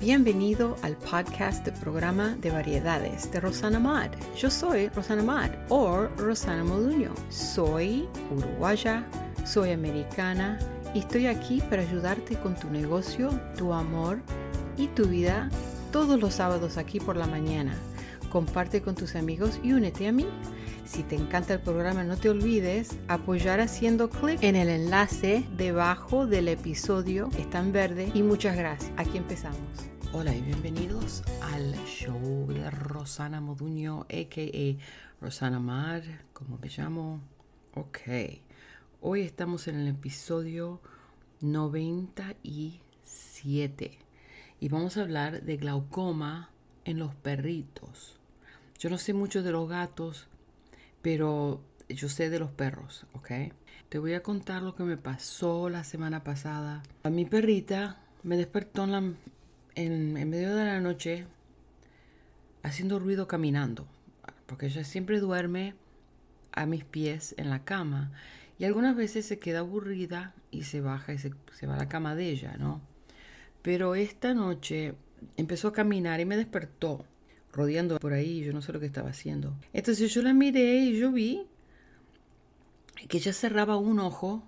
Bienvenido al podcast de programa de variedades de Rosana Mad. Yo soy Rosana Mad o Rosana Moduño. Soy uruguaya, soy americana y estoy aquí para ayudarte con tu negocio, tu amor y tu vida todos los sábados aquí por la mañana. Comparte con tus amigos y únete a mí. Si te encanta el programa, no te olvides apoyar haciendo clic en el enlace debajo del episodio. Está en verde. Y muchas gracias. Aquí empezamos. Hola y bienvenidos al show de Rosana Moduño, a.k.a. Rosana Mar, como me llamo. Ok, hoy estamos en el episodio 97 y vamos a hablar de glaucoma en los perritos. Yo no sé mucho de los gatos, pero yo sé de los perros, ¿ok? Te voy a contar lo que me pasó la semana pasada. A mi perrita me despertó en la en, medio de la noche haciendo ruido caminando, porque ella siempre duerme a mis pies en la cama y algunas veces se queda aburrida y se baja y se, se, va a la cama de ella, ¿no? Pero esta noche empezó a caminar y me despertó, rodeando por ahí, yo no sé lo que estaba haciendo. Entonces yo la miré y yo vi que ella cerraba un ojo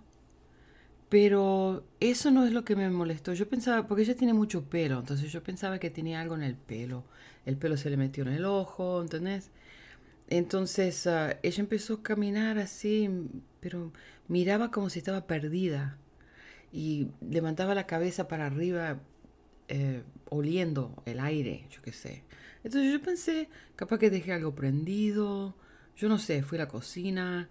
pero eso no es lo que me molestó. Yo pensaba, porque ella tiene mucho pelo, entonces yo pensaba que tenía algo en el pelo. El pelo se le metió en el ojo, ¿entendés? Entonces ah, ella empezó a caminar así, pero miraba como si estaba perdida. Y levantaba la cabeza para arriba, eh, oliendo el aire, yo qué sé. Entonces yo pensé, capaz que dejé algo prendido, yo no sé, fui a la cocina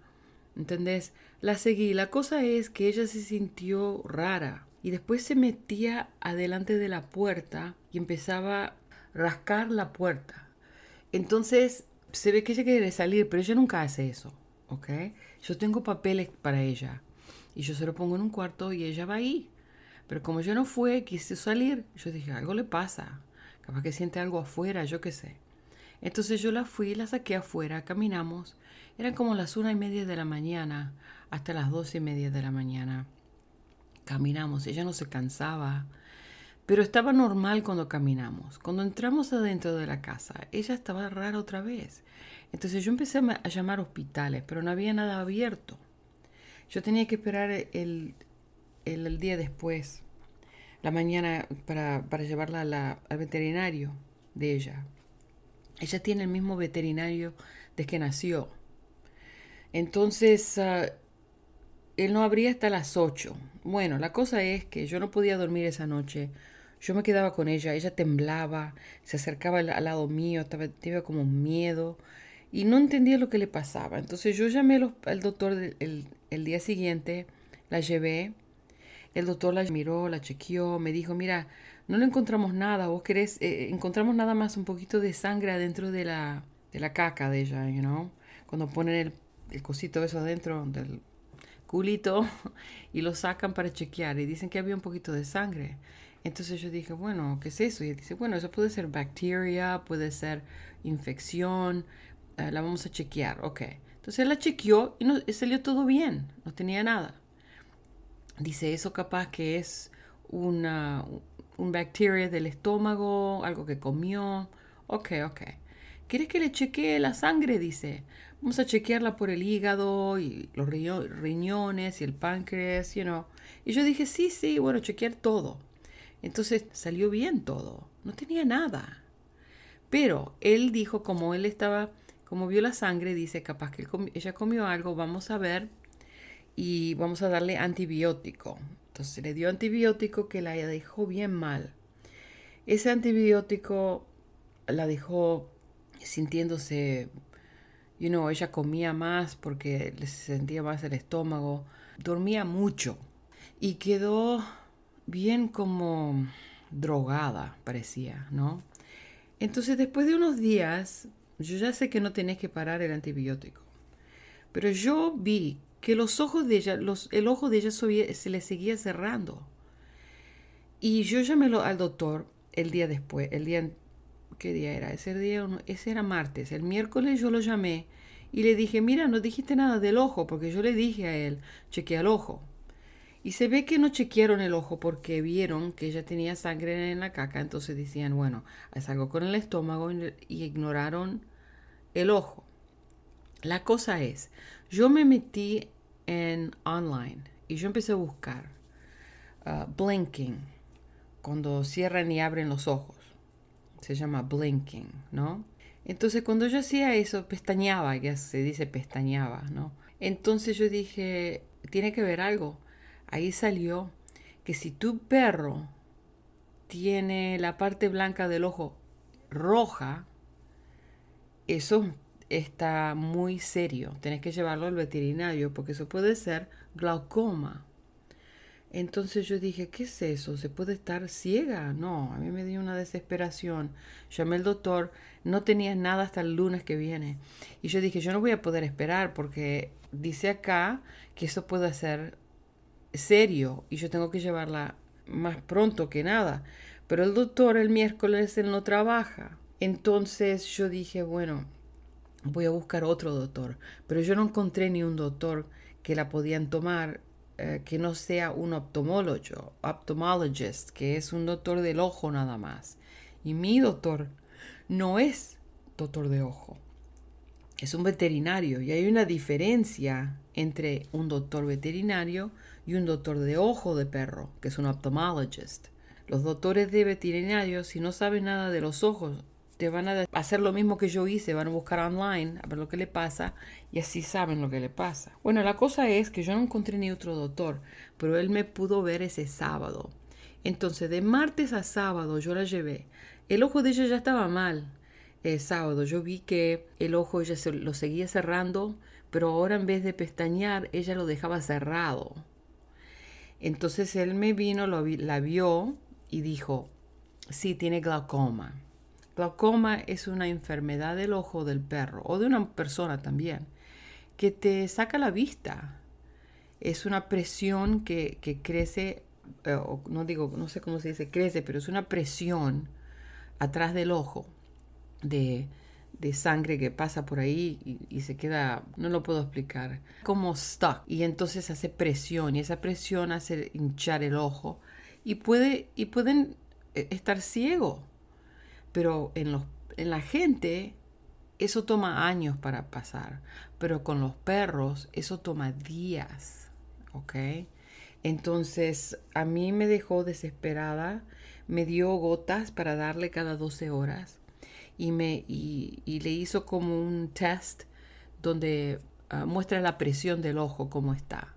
¿Entendés? La seguí. La cosa es que ella se sintió rara y después se metía adelante de la puerta y empezaba a rascar la puerta. Entonces se ve que ella quiere salir, pero ella nunca hace eso, ¿ok? Yo tengo papeles para ella y yo se lo pongo en un cuarto y ella va ahí. Pero como yo no fue, quise salir, yo dije, algo le pasa. Capaz que siente algo afuera, yo qué sé. Entonces yo la fui, la saqué afuera, caminamos eran como las una y media de la mañana hasta las doce y media de la mañana. Caminamos, ella no se cansaba, pero estaba normal cuando caminamos. Cuando entramos adentro de la casa, ella estaba rara otra vez. Entonces yo empecé a llamar hospitales, pero no había nada abierto. Yo tenía que esperar el, el, día después, la mañana, para, para llevarla al veterinario de ella. Ella tiene el mismo veterinario desde que nació. Entonces, ah, él no abría hasta las 8. Bueno, la cosa es que yo no podía dormir esa noche. Yo me quedaba con ella, ella temblaba, se acercaba al, lado mío, estaba, tenía como miedo y no entendía lo que le pasaba. Entonces yo llamé al doctor el, el, día siguiente, la llevé, el doctor la miró, la chequeó, me dijo, mira, no le encontramos nada, vos querés, eh, encontramos nada más un poquito de sangre adentro de la, de la caca de ella, you know? Cuando ponen el el cosito eso adentro del culito y lo sacan para chequear y dicen que había un poquito de sangre. Entonces yo dije, bueno, ¿qué es eso? Y dice, bueno, eso puede ser bacteria, puede ser infección, eh, la vamos a chequear, ok. Entonces él la chequeó y no, salió todo bien, no tenía nada. Dice, eso capaz que es una, un bacteria del estómago, algo que comió. Ok, ok. ¿Quieres que le chequee la sangre? Dice. Vamos a chequearla por el hígado y los riñones y el páncreas, you know. Y yo dije, sí, sí, bueno, chequear todo. Entonces salió bien todo. No tenía nada. Pero él dijo, como él estaba, como vio la sangre, dice, capaz que ella comió algo, vamos a ver y vamos a darle antibiótico. Entonces le dio antibiótico que la dejó bien mal. Ese antibiótico la dejó sintiéndose you know, ella comía más porque le sentía más el estómago, dormía mucho y quedó bien como drogada, parecía, ¿no? Entonces después de unos días, yo ya sé que no tenés que parar el antibiótico, pero yo vi que los ojos de ella, los, el ojo de ella se le seguía cerrando. Y yo llamé al doctor el día después, el día ¿qué día era? Ese día, ese era martes. El miércoles yo lo llamé y le dije, mira, no dijiste nada del ojo, porque yo le dije a él, chequea el ojo. Y se ve que no chequearon el ojo porque vieron que ella tenía sangre en la caca, entonces decían, bueno, es algo con el estómago y ignoraron el ojo. La cosa es, yo me metí en online y yo empecé a buscar uh, blinking, cuando cierran y abren los ojos. Se llama blinking, ¿no? Entonces cuando yo hacía eso, pestañeaba, ya se dice pestañeaba, ¿no? Entonces yo dije, tiene que ver algo. Ahí salió que si tu perro tiene la parte blanca del ojo roja, eso está muy serio. Tienes que llevarlo al veterinario porque eso puede ser glaucoma. Entonces yo dije, ¿qué es eso? ¿Se puede estar ciega? No, a mí me dio una desesperación. Llamé al doctor, no tenía nada hasta el lunes que viene. Y yo dije, yo no voy a poder esperar porque dice acá que eso puede ser serio y yo tengo que llevarla más pronto que nada. Pero el doctor el miércoles él no trabaja. Entonces yo dije, bueno, voy a buscar otro doctor. Pero yo no encontré ni un doctor que la podían tomar eh, que no sea un optomólogo, ophthalmologist, que es un doctor del ojo nada más. Y mi doctor no es doctor de ojo, es un veterinario y hay una diferencia entre un doctor veterinario y un doctor de ojo de perro, que es un ophthalmologist. Los doctores de veterinario, si no saben nada de los ojos van a hacer lo mismo que yo hice, van a buscar online a ver lo que le pasa y así saben lo que le pasa. Bueno, la cosa es que yo no encontré ni otro doctor, pero él me pudo ver ese sábado. Entonces, de martes a sábado yo la llevé. El ojo de ella ya estaba mal. El sábado yo vi que el ojo ella lo seguía cerrando, pero ahora en vez de pestañear, ella lo dejaba cerrado. Entonces él me vino, la vio y dijo, sí, tiene glaucoma. Glaucoma es una enfermedad del ojo del perro o de una persona también que te saca la vista. Es una presión que, crece, eh, no digo, no sé cómo se dice crece, pero es una presión atrás del ojo de, sangre que pasa por ahí y, se queda, no lo puedo explicar, como stuck. Y entonces hace presión y esa presión hace hinchar el ojo y, puede, y pueden eh, estar ciegos pero en, los, en la gente eso toma años para pasar, pero con los perros eso toma días, ¿ok? Entonces a mí me dejó desesperada, me dio gotas para darle cada 12 horas y, me, y, le hizo como un test donde ah, muestra la presión del ojo, cómo está.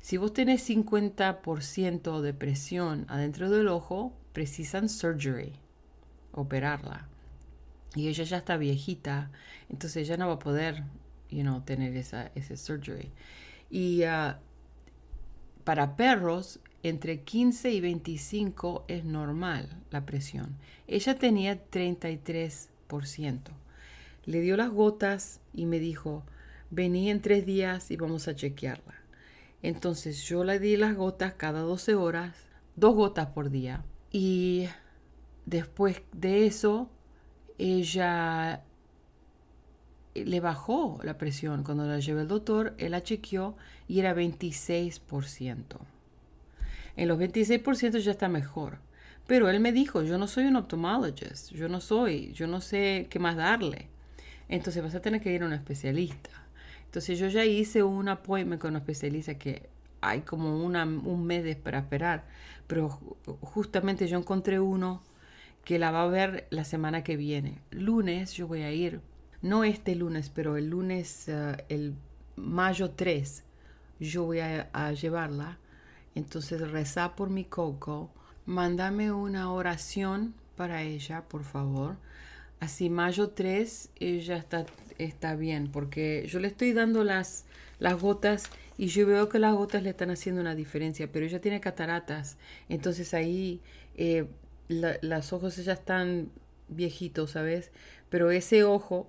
Si vos tenés 50% de presión adentro del ojo, precisan surgery operarla. Y ella ya está viejita, entonces ella no va a poder, you know, tener esa, ese surgery. Y ah, para perros, entre 15 y 25 es normal la presión. Ella tenía 33%. Le dio las gotas y me dijo, vení en tres días y vamos a chequearla. Entonces yo le di las gotas cada 12 horas, dos gotas por día. Y Después de eso, ella le bajó la presión. Cuando la llevé al doctor, él la chequeó y era 26%. En los 26% ya está mejor. Pero él me dijo, yo no soy un ophthalmologist, yo no soy, yo no sé qué más darle. Entonces vas a tener que ir a un especialista. Entonces yo ya hice un appointment con un especialista que hay como un mes para esperar. Pero justamente yo encontré uno que la va a ver la semana que viene. Lunes yo voy a ir, no este lunes, pero el lunes, eh, el mayo 3, yo voy a, llevarla. Entonces reza por mi coco, mándame una oración para ella, por favor. Así mayo 3 ella está, está bien, porque yo le estoy dando las, las gotas y yo veo que las gotas le están haciendo una diferencia, pero ella tiene cataratas, entonces ahí eh, las ojos ya están viejitos, ¿sabes? Pero ese ojo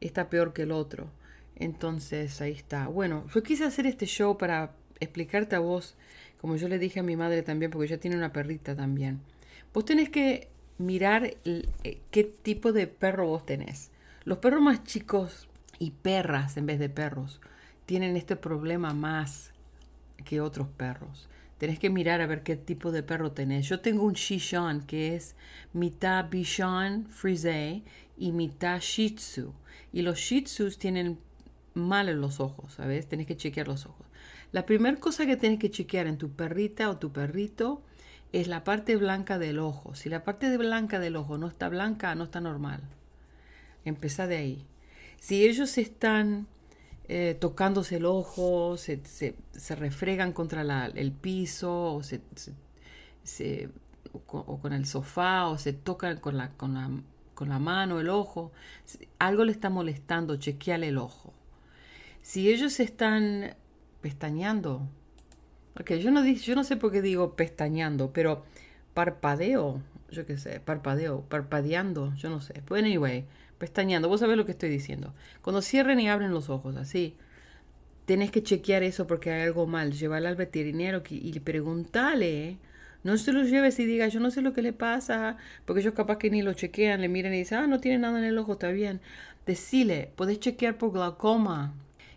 está peor que el otro. Entonces ahí está. Bueno, yo quise hacer este show para explicarte a vos, como yo le dije a mi madre también, porque ella tiene una perrita también. Vos tenés que mirar eh, qué tipo de perro vos tenés. Los perros más chicos y perras en vez de perros tienen este problema más que otros perros. Tenés que mirar a ver qué tipo de perro tenés. Yo tengo un Shishan que es mitad Bichon Frise y mitad Shih Tzu. Y los Shih Tzus tienen mal en los ojos, ¿sabes? Tenés que chequear los ojos. La primera cosa que tienes que chequear en tu perrita o tu perrito es la parte blanca del ojo. Si la parte de blanca del ojo no está blanca, no está normal. Empezá de ahí. Si ellos están eh, tocándose el ojo, se, refregan contra el piso, o, se, o, con el sofá, o se tocan con la, con la, con la mano, el ojo, algo le está molestando, chequeale el ojo. Si ellos están pestañeando, porque yo no, yo no sé por qué digo pestañando, pero parpadeo, yo qué sé, parpadeo, parpadeando, yo no sé. Pues anyway, pestañando, vos sabés lo que estoy diciendo. Cuando cierren y abren los ojos, así, tenés que chequear eso porque hay algo mal. Llevarle al veterinario y preguntarle. No se lo lleves y diga, yo no sé lo que le pasa, porque ellos capaz que ni lo chequean, le miran y dicen, ah, no tiene nada en el ojo, está bien. Decile, podés chequear por glaucoma,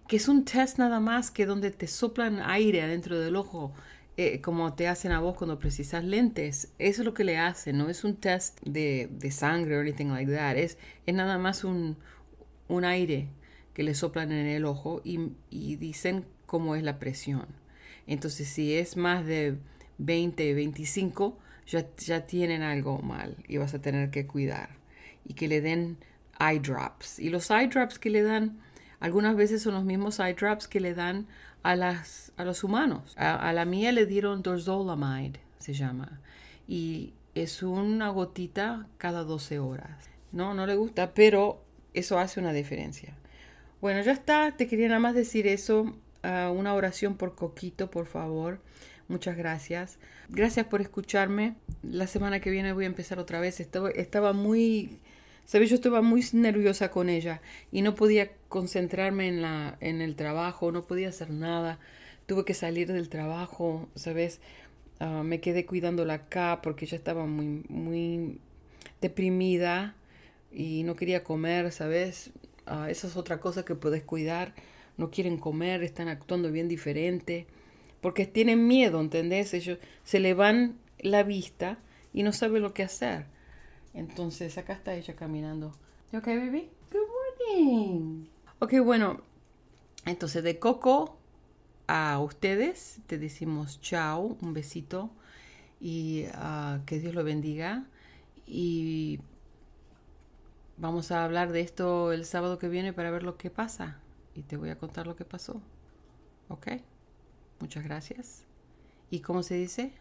que es un test nada más que donde te soplan aire adentro del ojo eh, como te hacen a vos cuando precisas lentes. Eso es lo que le hacen, no es un test de, de sangre o anything like that. Es, es nada más un, un, aire que le soplan en el ojo y, y, dicen cómo es la presión. Entonces, si es más de 20, 25, ya, ya tienen algo mal y vas a tener que cuidar. Y que le den eye drops. Y los eye drops que le dan, algunas veces son los mismos eye drops que le dan a, las, a los humanos. A, la mía le dieron dorzolamide, se llama, y es una gotita cada 12 horas. No, no le gusta, pero eso hace una diferencia. Bueno, ya está, te quería nada más decir eso. Ah, una oración por Coquito, por favor. Muchas gracias. Gracias por escucharme. La semana que viene voy a empezar otra vez. Estaba muy ¿Sabes? Yo estaba muy nerviosa con ella y no podía concentrarme en, la, en el trabajo, no podía hacer nada. Tuve que salir del trabajo, ¿sabes? Ah, me quedé cuidándola acá porque ella estaba muy, muy deprimida y no quería comer, ¿sabes? Uh, esa es otra cosa que puedes cuidar. No quieren comer, están actuando bien diferente porque tienen miedo, ¿entendés? Ellos se le van la vista y no saben lo que hacer. Entonces, acá está ella caminando. ¿Ok, baby? Good morning. Ok, bueno. Entonces, de Coco a ustedes, te decimos chao, un besito y uh, que Dios lo bendiga. Y vamos a hablar de esto el sábado que viene para ver lo que pasa. Y te voy a contar lo que pasó. ¿Ok? Muchas gracias. ¿Y cómo se dice?